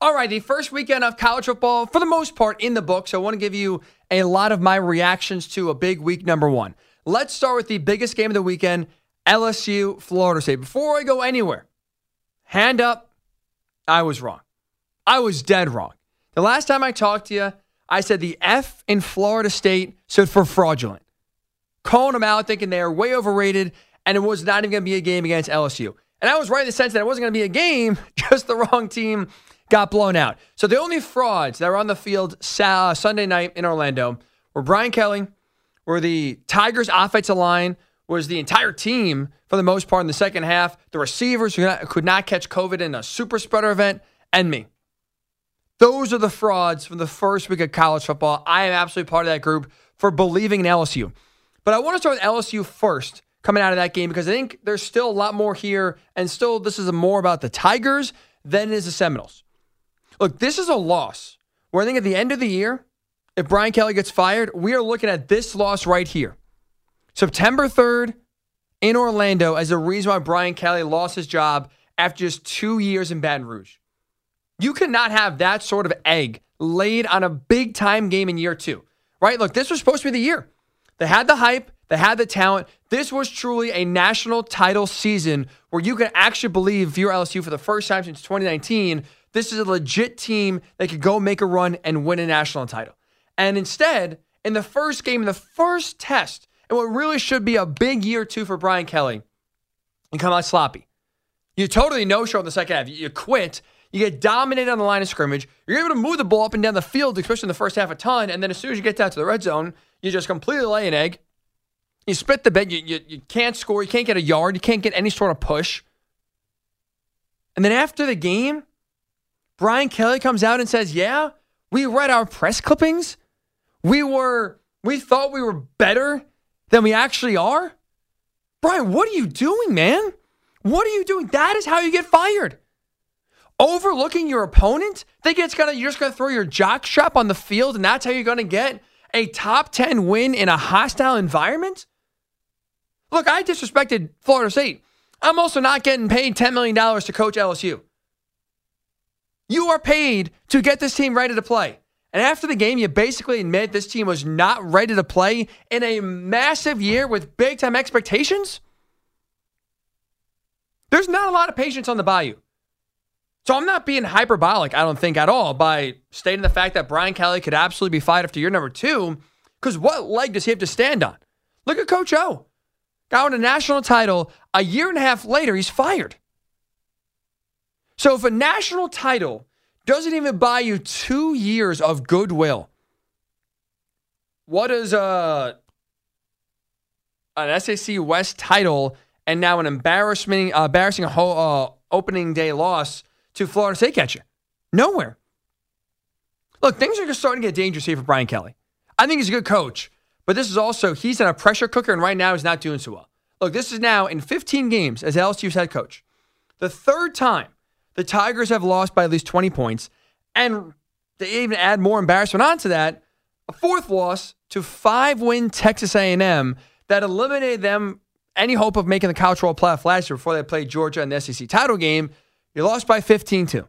All right, the first weekend of college football, for the most part, in the book. So I want to give you a lot of my reactions to a big week number one. Let's start with the biggest game of the weekend LSU, Florida State. Before I go anywhere, hand up, I was wrong. I was dead wrong. The last time I talked to you, I said the F in Florida State stood for fraudulent. Calling them out, thinking they are way overrated, and it was not even going to be a game against LSU. And I was right in the sense that it wasn't going to be a game, just the wrong team got blown out. So the only frauds that were on the field uh, Sunday night in Orlando were Brian Kelly, were the Tigers' offensive line, was the entire team for the most part in the second half, the receivers who could not catch COVID in a super spreader event, and me. Those are the frauds from the first week of college football. I am absolutely part of that group for believing in LSU. But I want to start with LSU first coming out of that game because I think there's still a lot more here, and still this is more about the Tigers than it is the Seminoles. Look, this is a loss where I think at the end of the year, if Brian Kelly gets fired, we are looking at this loss right here. September 3rd in Orlando as a reason why Brian Kelly lost his job after just two years in Baton Rouge. You cannot have that sort of egg laid on a big time game in year two, right? Look, this was supposed to be the year. They had the hype, they had the talent. This was truly a national title season where you can actually believe if you're LSU for the first time since 2019, this is a legit team that could go make a run and win a national title. And instead, in the first game, in the first test, and what really should be a big year two for Brian Kelly, you come out sloppy. You totally no show in the second half. You quit you get dominated on the line of scrimmage. You're able to move the ball up and down the field, especially in the first half a ton. And then as soon as you get down to the red zone, you just completely lay an egg. You spit the bed. You, you, you can't score. You can't get a yard. You can't get any sort of push. And then after the game, Brian Kelly comes out and says, Yeah, we read our press clippings. We were, we thought we were better than we actually are. Brian, what are you doing, man? What are you doing? That is how you get fired overlooking your opponent, think it's gonna you're just gonna throw your jock strap on the field and that's how you're gonna get a top 10 win in a hostile environment? Look, I disrespected Florida State. I'm also not getting paid $10 million to coach LSU. You are paid to get this team ready to play. And after the game, you basically admit this team was not ready to play in a massive year with big time expectations. There's not a lot of patience on the Bayou. So I'm not being hyperbolic, I don't think at all, by stating the fact that Brian Kelly could absolutely be fired after year number two, because what leg does he have to stand on? Look at Coach O. Got on a national title. A year and a half later, he's fired. So if a national title doesn't even buy you two years of goodwill, what is a an SEC West title and now an embarrassing, uh, embarrassing uh, opening day loss to Florida State get you? Nowhere. Look, things are just starting to get dangerous here for Brian Kelly. I think he's a good coach, but this is also, he's in a pressure cooker, and right now he's not doing so well. Look, this is now in 15 games as LSU's head coach. The third time the Tigers have lost by at least 20 points, and they even add more embarrassment onto that, a fourth loss to five-win Texas A&M that eliminated them any hope of making the college football playoff last year before they played Georgia in the SEC title game you lost by 15 too.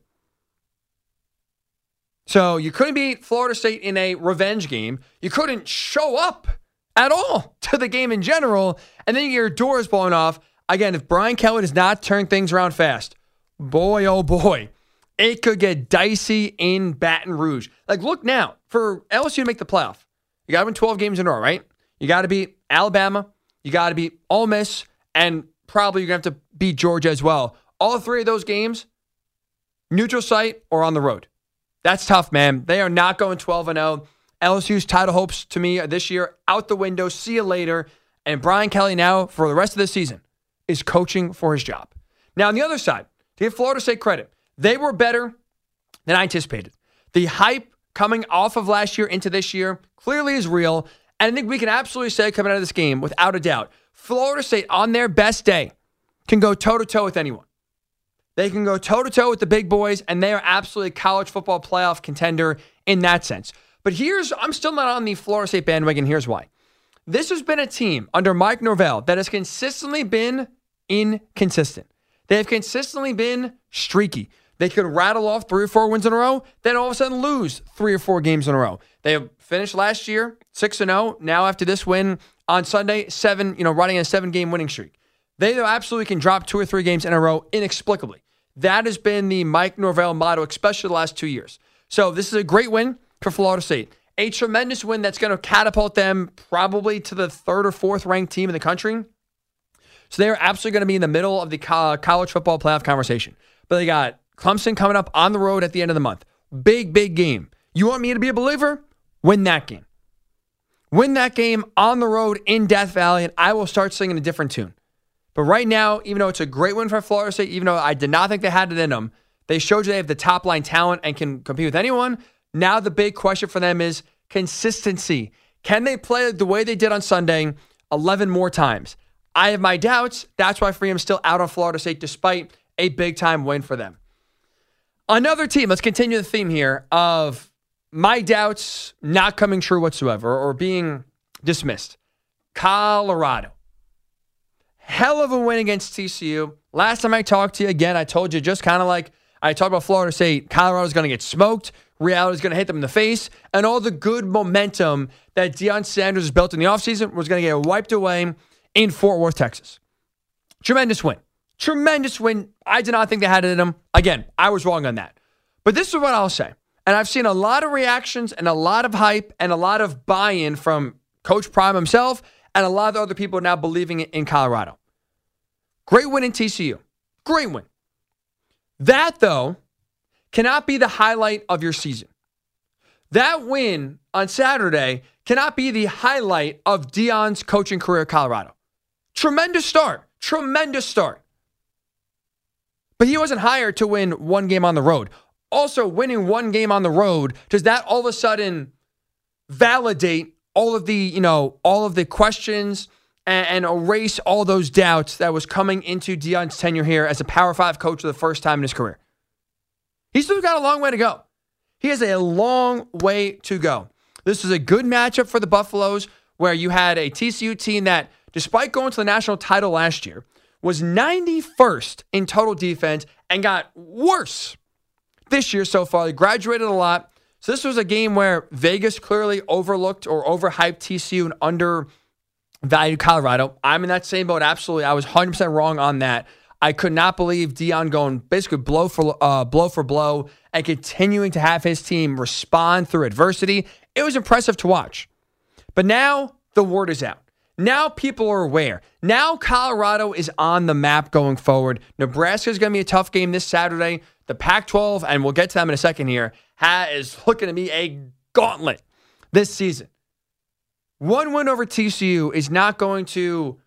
So you couldn't beat Florida State in a revenge game. You couldn't show up at all to the game in general. And then your door is blown off. Again, if Brian Kelly does not turn things around fast, boy, oh boy, it could get dicey in Baton Rouge. Like, look now for LSU to make the playoff. You got to win 12 games in a row, right? You got to beat Alabama. You got to beat Ole Miss. And probably you're going to have to beat Georgia as well. All three of those games, neutral site or on the road. That's tough, man. They are not going 12 and 0. LSU's title hopes to me this year out the window. See you later. And Brian Kelly now for the rest of the season is coaching for his job. Now on the other side, to give Florida State credit, they were better than I anticipated. The hype coming off of last year into this year clearly is real. And I think we can absolutely say coming out of this game, without a doubt, Florida State on their best day can go toe to toe with anyone. They can go toe to toe with the big boys, and they are absolutely a college football playoff contender in that sense. But here's, I'm still not on the Florida State bandwagon. Here's why. This has been a team under Mike Norvell that has consistently been inconsistent. They have consistently been streaky. They could rattle off three or four wins in a row, then all of a sudden lose three or four games in a row. They finished last year 6 and 0. Now after this win on Sunday, 7, you know, running a 7-game winning streak. They absolutely can drop two or three games in a row inexplicably. That has been the Mike Norvell motto, especially the last 2 years. So, this is a great win for Florida State. A tremendous win that's going to catapult them probably to the third or fourth ranked team in the country. So they're absolutely going to be in the middle of the college football playoff conversation. But they got Clemson coming up on the road at the end of the month. Big, big game. You want me to be a believer? Win that game. Win that game on the road in Death Valley, and I will start singing a different tune. But right now, even though it's a great win for Florida State, even though I did not think they had it in them, they showed you they have the top line talent and can compete with anyone. Now, the big question for them is consistency. Can they play the way they did on Sunday 11 more times? I have my doubts. That's why Freedom's still out on Florida State despite a big time win for them. Another team, let's continue the theme here of my doubts not coming true whatsoever or being dismissed. Colorado. Hell of a win against TCU. Last time I talked to you, again, I told you just kind of like I talked about Florida State, Colorado's going to get smoked. Reality is going to hit them in the face. And all the good momentum that Deion Sanders has built in the offseason was going to get wiped away in Fort Worth, Texas. Tremendous win. Tremendous win. I did not think they had it in them. Again, I was wrong on that. But this is what I'll say. And I've seen a lot of reactions and a lot of hype and a lot of buy in from Coach Prime himself and a lot of other people now believing it in Colorado. Great win in TCU. Great win. That, though, cannot be the highlight of your season. That win on Saturday cannot be the highlight of Deion's coaching career at Colorado. Tremendous start. Tremendous start. But he wasn't hired to win one game on the road. Also, winning one game on the road, does that all of a sudden validate all of the, you know, all of the questions and, and erase all those doubts that was coming into Deion's tenure here as a Power Five coach for the first time in his career? He's still got a long way to go. He has a long way to go. This is a good matchup for the Buffaloes, where you had a TCU team that, despite going to the national title last year, was 91st in total defense and got worse this year so far. They graduated a lot. So this was a game where Vegas clearly overlooked or overhyped TCU and undervalued Colorado. I'm in that same boat. Absolutely. I was 100% wrong on that. I could not believe Deion going basically blow for uh, blow for blow and continuing to have his team respond through adversity. It was impressive to watch. But now the word is out. Now people are aware. Now Colorado is on the map going forward. Nebraska is going to be a tough game this Saturday. The Pac 12, and we'll get to them in a second here, is looking to be a gauntlet this season. One win over TCU is not going to,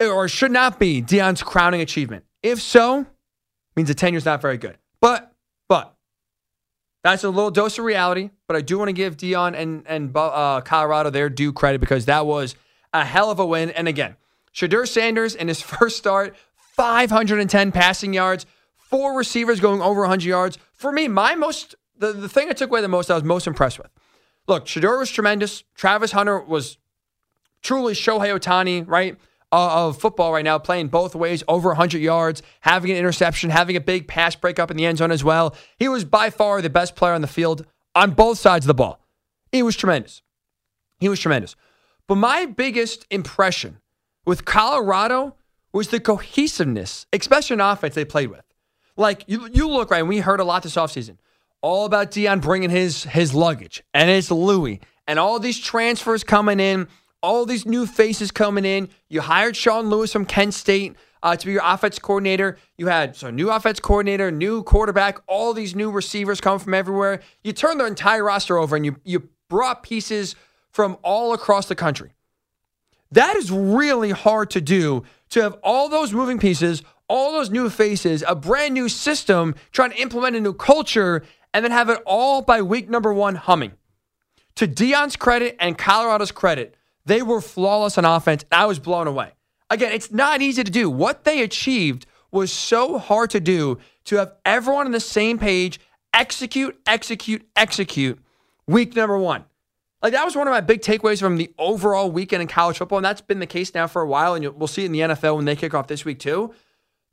or should not be, Deion's crowning achievement. If so, means the tenure's not very good. But, that's a little dose of reality, but I do want to give Deion and and uh, Colorado their due credit because that was a hell of a win. And again, Shedeur Sanders in his first start, 510 passing yards, four receivers going over 100 yards. For me, my most the, the thing I took away the most, I was most impressed with. Look, Shedeur was tremendous. Travis Hunter was truly Shohei Ohtani, right? Of football right now, playing both ways, over 100 yards, having an interception, having a big pass breakup in the end zone as well. He was by far the best player on the field on both sides of the ball. He was tremendous. He was tremendous. But my biggest impression with Colorado was the cohesiveness, especially in offense they played with. Like you, you look right, we heard a lot this offseason, all about Deion bringing his his luggage and his Louis and all these transfers coming in all these new faces coming in. You hired Sean Lewis from Kent State uh, to be your offense coordinator. You had so new offense coordinator, new quarterback, all these new receivers come from everywhere. You turned the entire roster over and you you brought pieces from all across the country. That is really hard to do to have all those moving pieces, all those new faces, a brand new system, trying to implement a new culture, and then have it all by week number one humming. To Deion's credit and Colorado's credit, they were flawless on offense. I was blown away. Again, it's not easy to do. What they achieved was so hard to do to have everyone on the same page, execute, execute, execute week number one. Like that was one of my big takeaways from the overall weekend in college football, and that's been the case now for a while, and we'll see it in the NFL when they kick off this week too.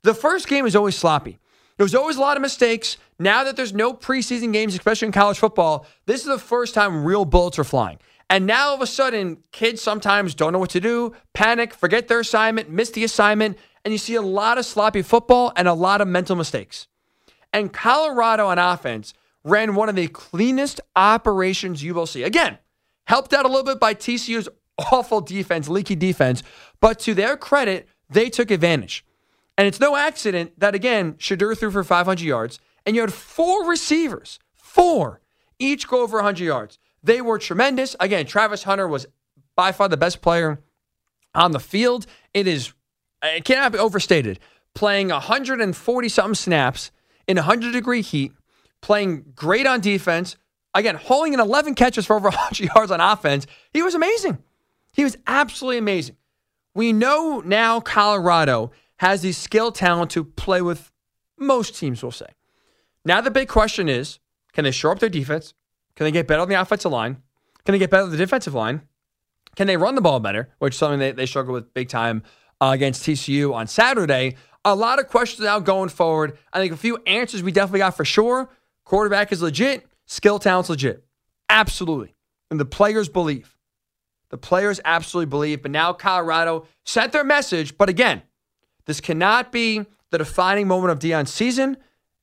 The first game is always sloppy. There's always a lot of mistakes. Now that there's no preseason games, especially in college football, this is the first time real bullets are flying. And now all of a sudden, kids sometimes don't know what to do, panic, forget their assignment, miss the assignment, and you see a lot of sloppy football and a lot of mental mistakes. And Colorado on offense ran one of the cleanest operations you will see. Again, helped out a little bit by TCU's awful defense, leaky defense, but to their credit, they took advantage. And it's no accident that, again, Shedeur threw for 500 yards, and you had four receivers, four, each go over 100 yards. They were tremendous. Again, Travis Hunter was by far the best player on the field. It is, it cannot be overstated. Playing 140 something snaps in 100 degree heat, playing great on defense. Again, holding in 11 catches for over 100 yards on offense. He was amazing. He was absolutely amazing. We know now Colorado has the skill talent to play with most teams, we'll say. Now, the big question is can they shore up their defense? Can they get better on the offensive line? Can they get better on the defensive line? Can they run the ball better, which is something they, they struggle with big time uh, against TCU on Saturday? A lot of questions now going forward. I think a few answers we definitely got for sure. Quarterback is legit, skill talent's legit. Absolutely. And the players believe. The players absolutely believe. But now Colorado sent their message. But again, this cannot be the defining moment of Deion's season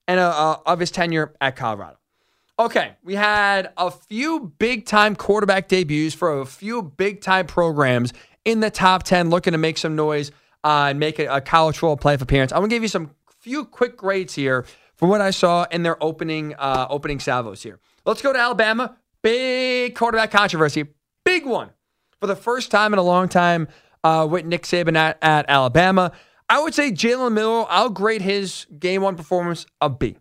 and uh, uh, of his tenure at Colorado. Okay, we had a few big time quarterback debuts for a few big time programs in the top 10 looking to make some noise uh, and make a, a college football playoff appearance. I'm going to give you some few quick grades here for what I saw in their opening uh, opening salvos here. Let's go to Alabama. Big quarterback controversy. Big one. For the first time in a long time uh, with Nick Saban at, at Alabama. I would say Jalen Milroe, I'll grade his game one performance a B.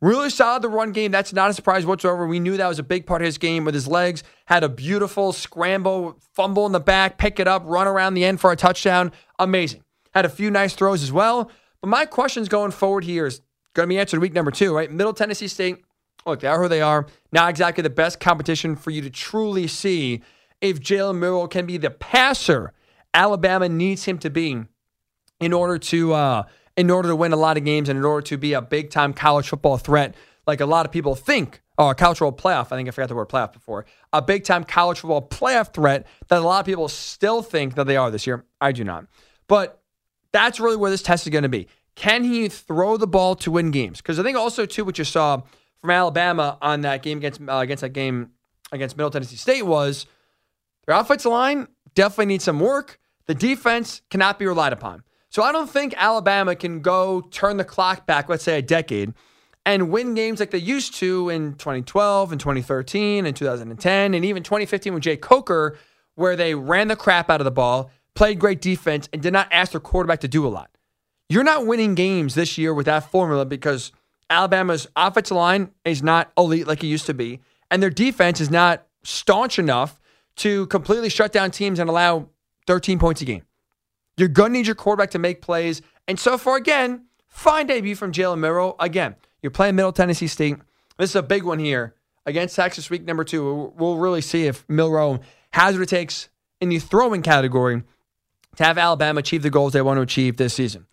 Really solid the run game. That's not a surprise whatsoever. We knew that was a big part of his game with his legs. Had a beautiful scramble, fumble in the back, pick it up, run around the end for a touchdown. Amazing. Had a few nice throws as well. But my questions going forward here is going to be answered week number two, right? Middle Tennessee State, look, they are who they are. Not exactly the best competition for you to truly see if Jalen Milroe can be the passer Alabama needs him to be in order to uh, in order to win a lot of games and in order to be a big time college football threat, like a lot of people think, or a college football playoff. I think I forgot the word playoff before. A big time college football playoff threat that a lot of people still think that they are this year. I do not. But that's really where this test is going to be. Can he throw the ball to win games? Because I think also too what you saw from Alabama on that game against uh, against that game against Middle Tennessee State was their offensive line definitely needs some work. The defense cannot be relied upon. So I don't think Alabama can go turn the clock back, let's say a decade, and win games like they used to in 2012 and 2013 and 2010 and even 2015 with Jake Coker, where they ran the crap out of the ball, played great defense, and did not ask their quarterback to do a lot. You're not winning games this year with that formula because Alabama's offensive line is not elite like it used to be, and their defense is not staunch enough to completely shut down teams and allow 13 points a game. You're going to need your quarterback to make plays. And so far, again, fine debut from Jalen Milroe. Again, you're playing Middle Tennessee State. This is a big one here against Texas week number two. We'll really see if Milroe has what it takes in the throwing category to have Alabama achieve the goals they want to achieve this season.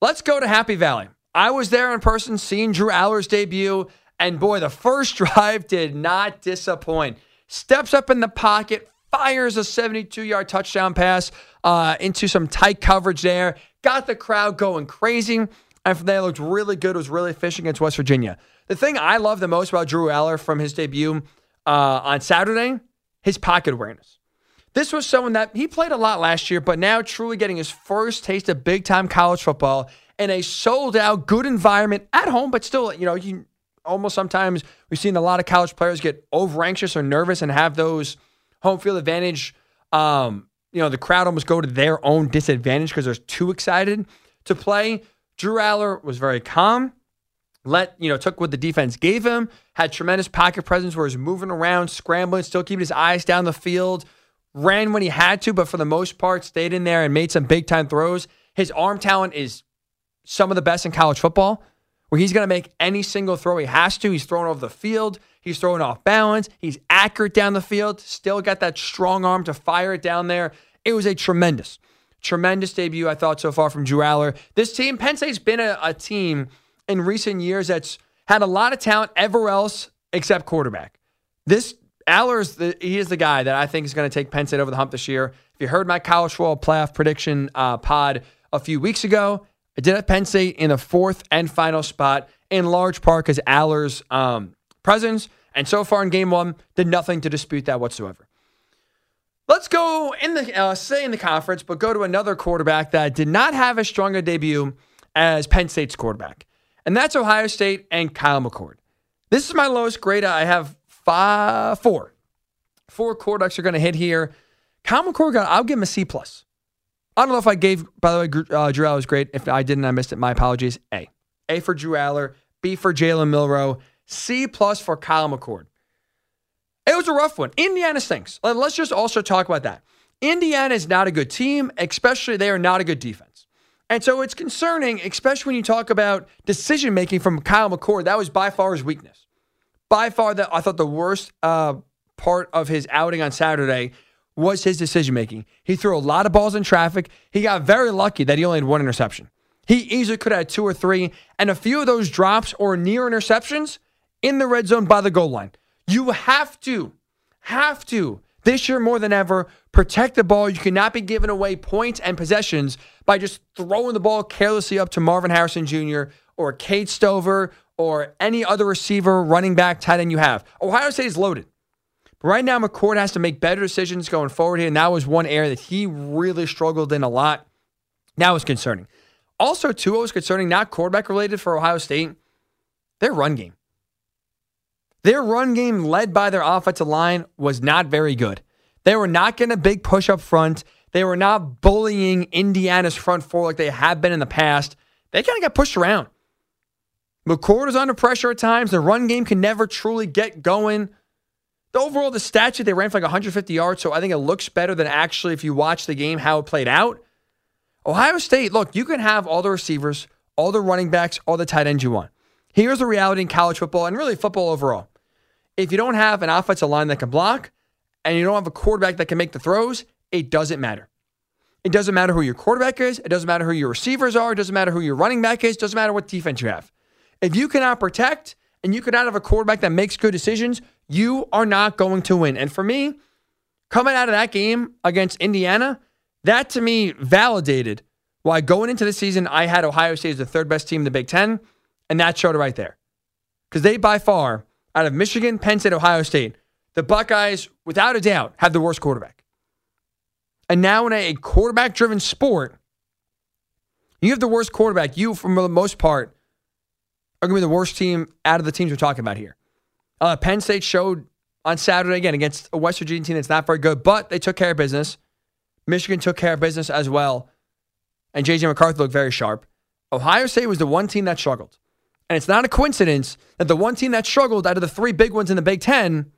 Let's go to Happy Valley. I was there in person seeing Drew Allar's debut, and boy, the first drive did not disappoint. Steps up in the pocket, fires a 72 yard touchdown pass uh, into some tight coverage there, got the crowd going crazy. And from there, looked really good. Was really efficient against West Virginia. The thing I love the most about Drew Allar from his debut uh, on Saturday, his pocket awareness. This was someone that he played a lot last year, but now truly getting his first taste of big time college football in a sold out, good environment at home, but still, you know, you almost sometimes we've seen a lot of college players get over anxious or nervous and have those home field advantage. Um, you know, the crowd almost go to their own disadvantage because they're too excited to play. Drew Allar was very calm. Let you know, took what the defense gave him. Had tremendous pocket presence where he's moving around, scrambling, still keeping his eyes down the field. Ran when he had to, but for the most part, stayed in there and made some big time throws. His arm talent is some of the best in college football where he's going to make any single throw he has to. He's throwing over the field. He's throwing off balance. He's accurate down the field. Still got that strong arm to fire it down there. It was a tremendous, tremendous debut, I thought, so far from Drew Allar. This team, Penn State's been a, a team in recent years that's had a lot of talent ever else except quarterback. This Allar's the, he is the guy that I think is going to take Penn State over the hump this year. If you heard my college football playoff prediction uh, pod a few weeks ago, I did have Penn State in the fourth and final spot in large part because Allar's um, presence. And so far in game one, did nothing to dispute that whatsoever. Let's go in the uh, stay in the conference, but go to another quarterback that did not have as strong a debut as Penn State's quarterback, and that's Ohio State and Kyle McCord. This is my lowest grade. I have five, four, four quarterbacks are going to hit here. Kyle McCord got. I'll give him a C plus. I don't know if I gave. By the way, uh, Drew Allar was great. If I didn't, I missed it. My apologies. A. A for Drew Allar. B for Jalen Milroe. C plus for Kyle McCord. It was a rough one. Indiana stinks. Let's just also talk about that. Indiana is not a good team, especially they are not a good defense. And so it's concerning, especially when you talk about decision making from Kyle McCord. That was by far his weakness. By far, that I thought the worst uh, part of his outing on Saturday was his decision making. He threw a lot of balls in traffic. He got very lucky that he only had one interception. He easily could have had two or three, and a few of those drops or near interceptions in the red zone by the goal line. You have to, have to, this year more than ever, protect the ball. You cannot be giving away points and possessions by just throwing the ball carelessly up to Marvin Harrison Jr. or Cade Stover or any other receiver, running back, tight end you have. Ohio State is loaded. But right now, McCord has to make better decisions going forward here. And that was one area that he really struggled in a lot. That was concerning. Also, too, what was concerning, not quarterback related for Ohio State, their run game. Their run game, led by their offensive line, was not very good. They were not getting a big push up front. They were not bullying Indiana's front four like they have been in the past. They kind of got pushed around. McCord is under pressure at times. The run game can never truly get going. The overall, the statue they ran for like 150 yards, so I think it looks better than actually if you watch the game how it played out. Ohio State, look, you can have all the receivers, all the running backs, all the tight ends you want. Here's the reality in college football and really football overall. If you don't have an offensive line that can block and you don't have a quarterback that can make the throws, it doesn't matter. It doesn't matter who your quarterback is. It doesn't matter who your receivers are. It doesn't matter who your running back is. It doesn't matter what defense you have. If you cannot protect and you cannot have a quarterback that makes good decisions, you are not going to win. And for me, coming out of that game against Indiana, that to me validated why going into the season I had Ohio State as the third best team in the Big Ten, and that showed right there. Because they by far, out of Michigan, Penn State, Ohio State, the Buckeyes, without a doubt, have the worst quarterback. And now in a quarterback driven sport, you have the worst quarterback. You, for the most part, are going to be the worst team out of the teams we're talking about here. Uh, Penn State showed on Saturday again against a West Virginia team that's not very good, but they took care of business. Michigan took care of business as well. And JJ McCarthy looked very sharp. Ohio State was the one team that struggled. And it's not a coincidence that the one team that struggled out of the three big ones in the Big Ten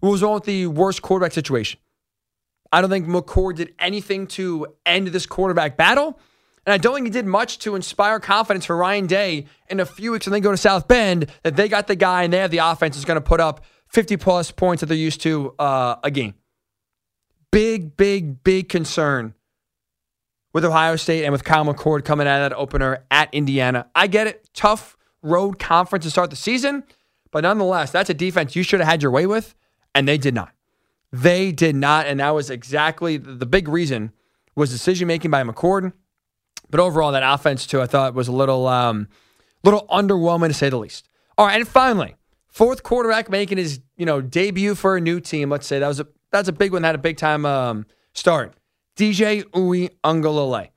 was on with the worst quarterback situation. I don't think McCord did anything to end this quarterback battle. And I don't think he did much to inspire confidence for Ryan Day in a few weeks when they go to South Bend that they got the guy and they have the offense that's going to put up 50 plus points that they're used to uh, a game. Big, big, big concern with Ohio State and with Kyle McCord coming out of that opener at Indiana. I get it. Tough road conference to start the season. But nonetheless, that's a defense you should have had your way with, and they did not. They did not. And that was exactly the big reason was decision making by McCord but overall, that offense too, I thought was a little, um, little underwhelming to say the least. All right, and finally, fourth quarterback making his you know debut for a new team. Let's say that was a that's a big one. That Had a big time um, start. DJ Uiagalelei,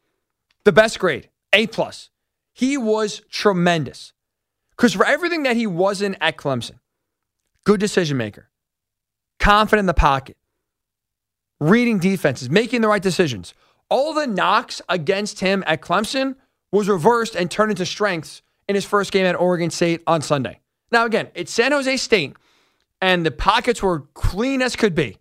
the best grade, A plus. He was tremendous because for everything that he wasn't at Clemson, good decision maker, confident in the pocket, reading defenses, making the right decisions all the knocks against him at Clemson was reversed and turned into strengths in his first game at Oregon State on Sunday. Now, again, it's San Jose State, and the pockets were clean as could be.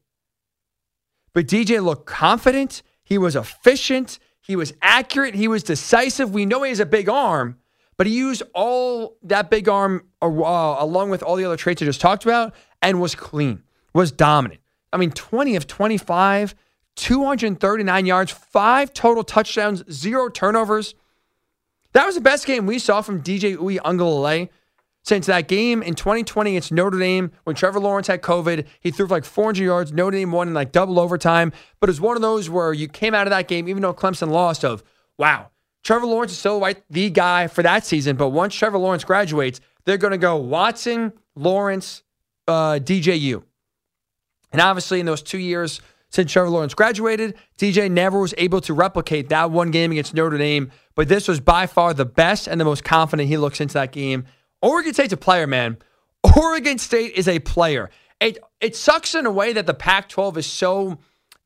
But DJ looked confident. He was efficient. He was accurate. He was decisive. We know he has a big arm, but he used all that big arm uh, along with all the other traits I just talked about and was clean, was dominant. I mean, 20 of 25 239 yards, five total touchdowns, zero turnovers. That was the best game we saw from DJ Uiagalelei since that game in 2020 against Notre Dame when Trevor Lawrence had COVID. He threw for like 400 yards. Notre Dame won in like double overtime. But it was one of those where you came out of that game, even though Clemson lost, of wow, Trevor Lawrence is still right, the guy for that season. But once Trevor Lawrence graduates, they're going to go Watson, Lawrence, uh, DJU. And obviously, in those two years since Trevor Lawrence graduated, DJ never was able to replicate that one game against Notre Dame. But this was by far the best and the most confident he looks into that game. Oregon State's a player, man. Oregon State is a player. It it sucks in a way that the Pac-12 is so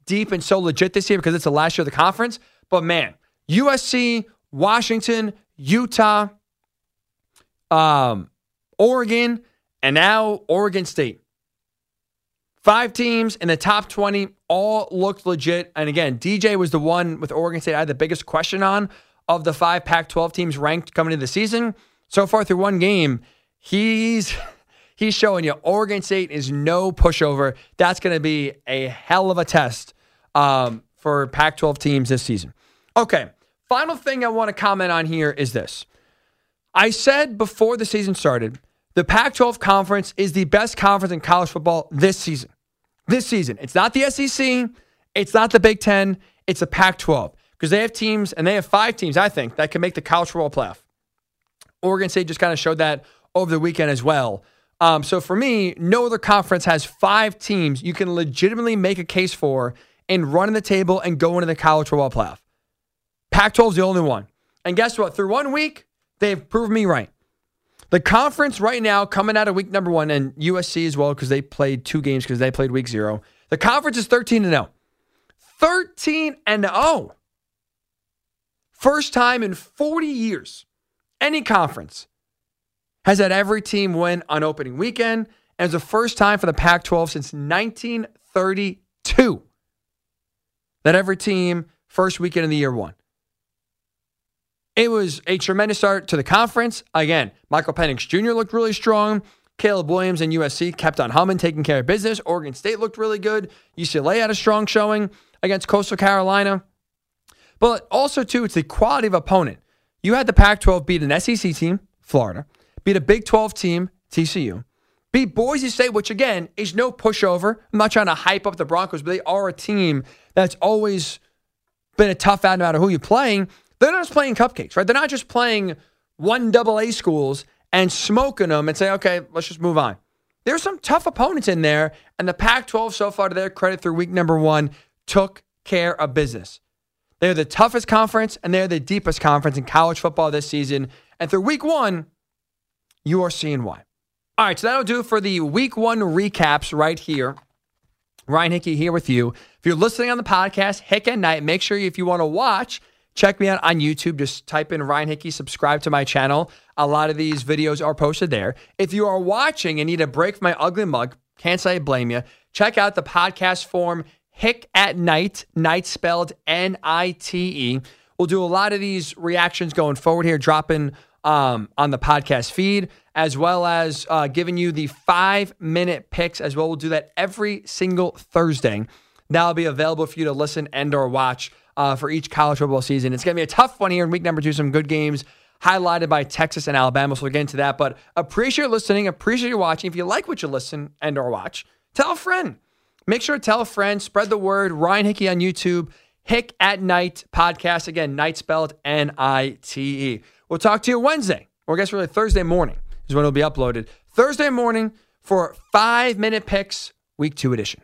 deep and so legit this year because it's the last year of the conference. But man, USC, Washington, Utah, um, Oregon, and now Oregon State. Five teams in the top 20 all looked legit. And again, DJ was the one with Oregon State I had the biggest question on of the five Pac 12 teams ranked coming into the season. So far through one game, he's he's showing you Oregon State is no pushover. That's going to be a hell of a test um, for Pac 12 teams this season. Okay, final thing I want to comment on here is this. I said before the season started, the Pac 12 conference is the best conference in college football this season this season. It's not the SEC, it's not the Big Ten, it's the Pac 12 because they have teams, and they have five teams, I think, that can make the college football playoff. Oregon State just kind of showed that over the weekend as well. Um, so for me, no other conference has five teams you can legitimately make a case for and run in the table and go into the college football playoff. Pac 12 is the only one. And guess what? Through one week, they've proved me right. The conference right now, coming out of week number one, and USC as well, because they played two games because they played week zero. The conference is 13 and 0. 13 and 0. First time in 40 years, any conference has had every team win on opening weekend. And it's the first time for the Pac 12 since 1932 that every team, first weekend of the year, won. It was a tremendous start to the conference. Again, Michael Penix Jr. looked really strong. Caleb Williams and USC kept on humming, taking care of business. Oregon State looked really good. UCLA had a strong showing against Coastal Carolina. But also, too, it's the quality of opponent. You had the Pac 12 beat an SEC team, Florida, beat a Big 12 team, TCU, beat Boise State, which again is no pushover. I'm not trying to hype up the Broncos, but they are a team that's always been a tough out no matter who you're playing. They're not just playing cupcakes, right? They're not just playing one double A schools and smoking them and say, okay, let's just move on. There's some tough opponents in there, and the Pac 12, so far to their credit through week number one, took care of business. They're the toughest conference and they're the deepest conference in college football this season. And through week one, you are seeing why. All right, so that'll do it for the week one recaps right here. Ryan Hickey here with you. If you're listening on the podcast, Hick at Night, make sure if you want to watch, Check me out on YouTube. Just type in Ryan Hickey, subscribe to my channel. A lot of these videos are posted there. If you are watching and need a break from my ugly mug, can't say I blame you. Check out the podcast form Hick at Night, night spelled N I T E. We'll do a lot of these reactions going forward here, dropping um, on the podcast feed, as well as uh, giving you the five minute picks as well. We'll do that every single Thursday. That'll be available for you to listen and or watch uh, for each college football season. It's going to be a tough one here in week number two. Some good games highlighted by Texas and Alabama. So we'll get into that. But appreciate listening. Appreciate you watching. If you like what you listen and or watch, tell a friend. Make sure to tell a friend. Spread the word. Ryan Hickey on YouTube. Hick at Night podcast. Again, night spelled N I T E. We'll talk to you Wednesday, or I guess really Thursday morning is when it'll be uploaded. Thursday morning for five minute picks, week two edition.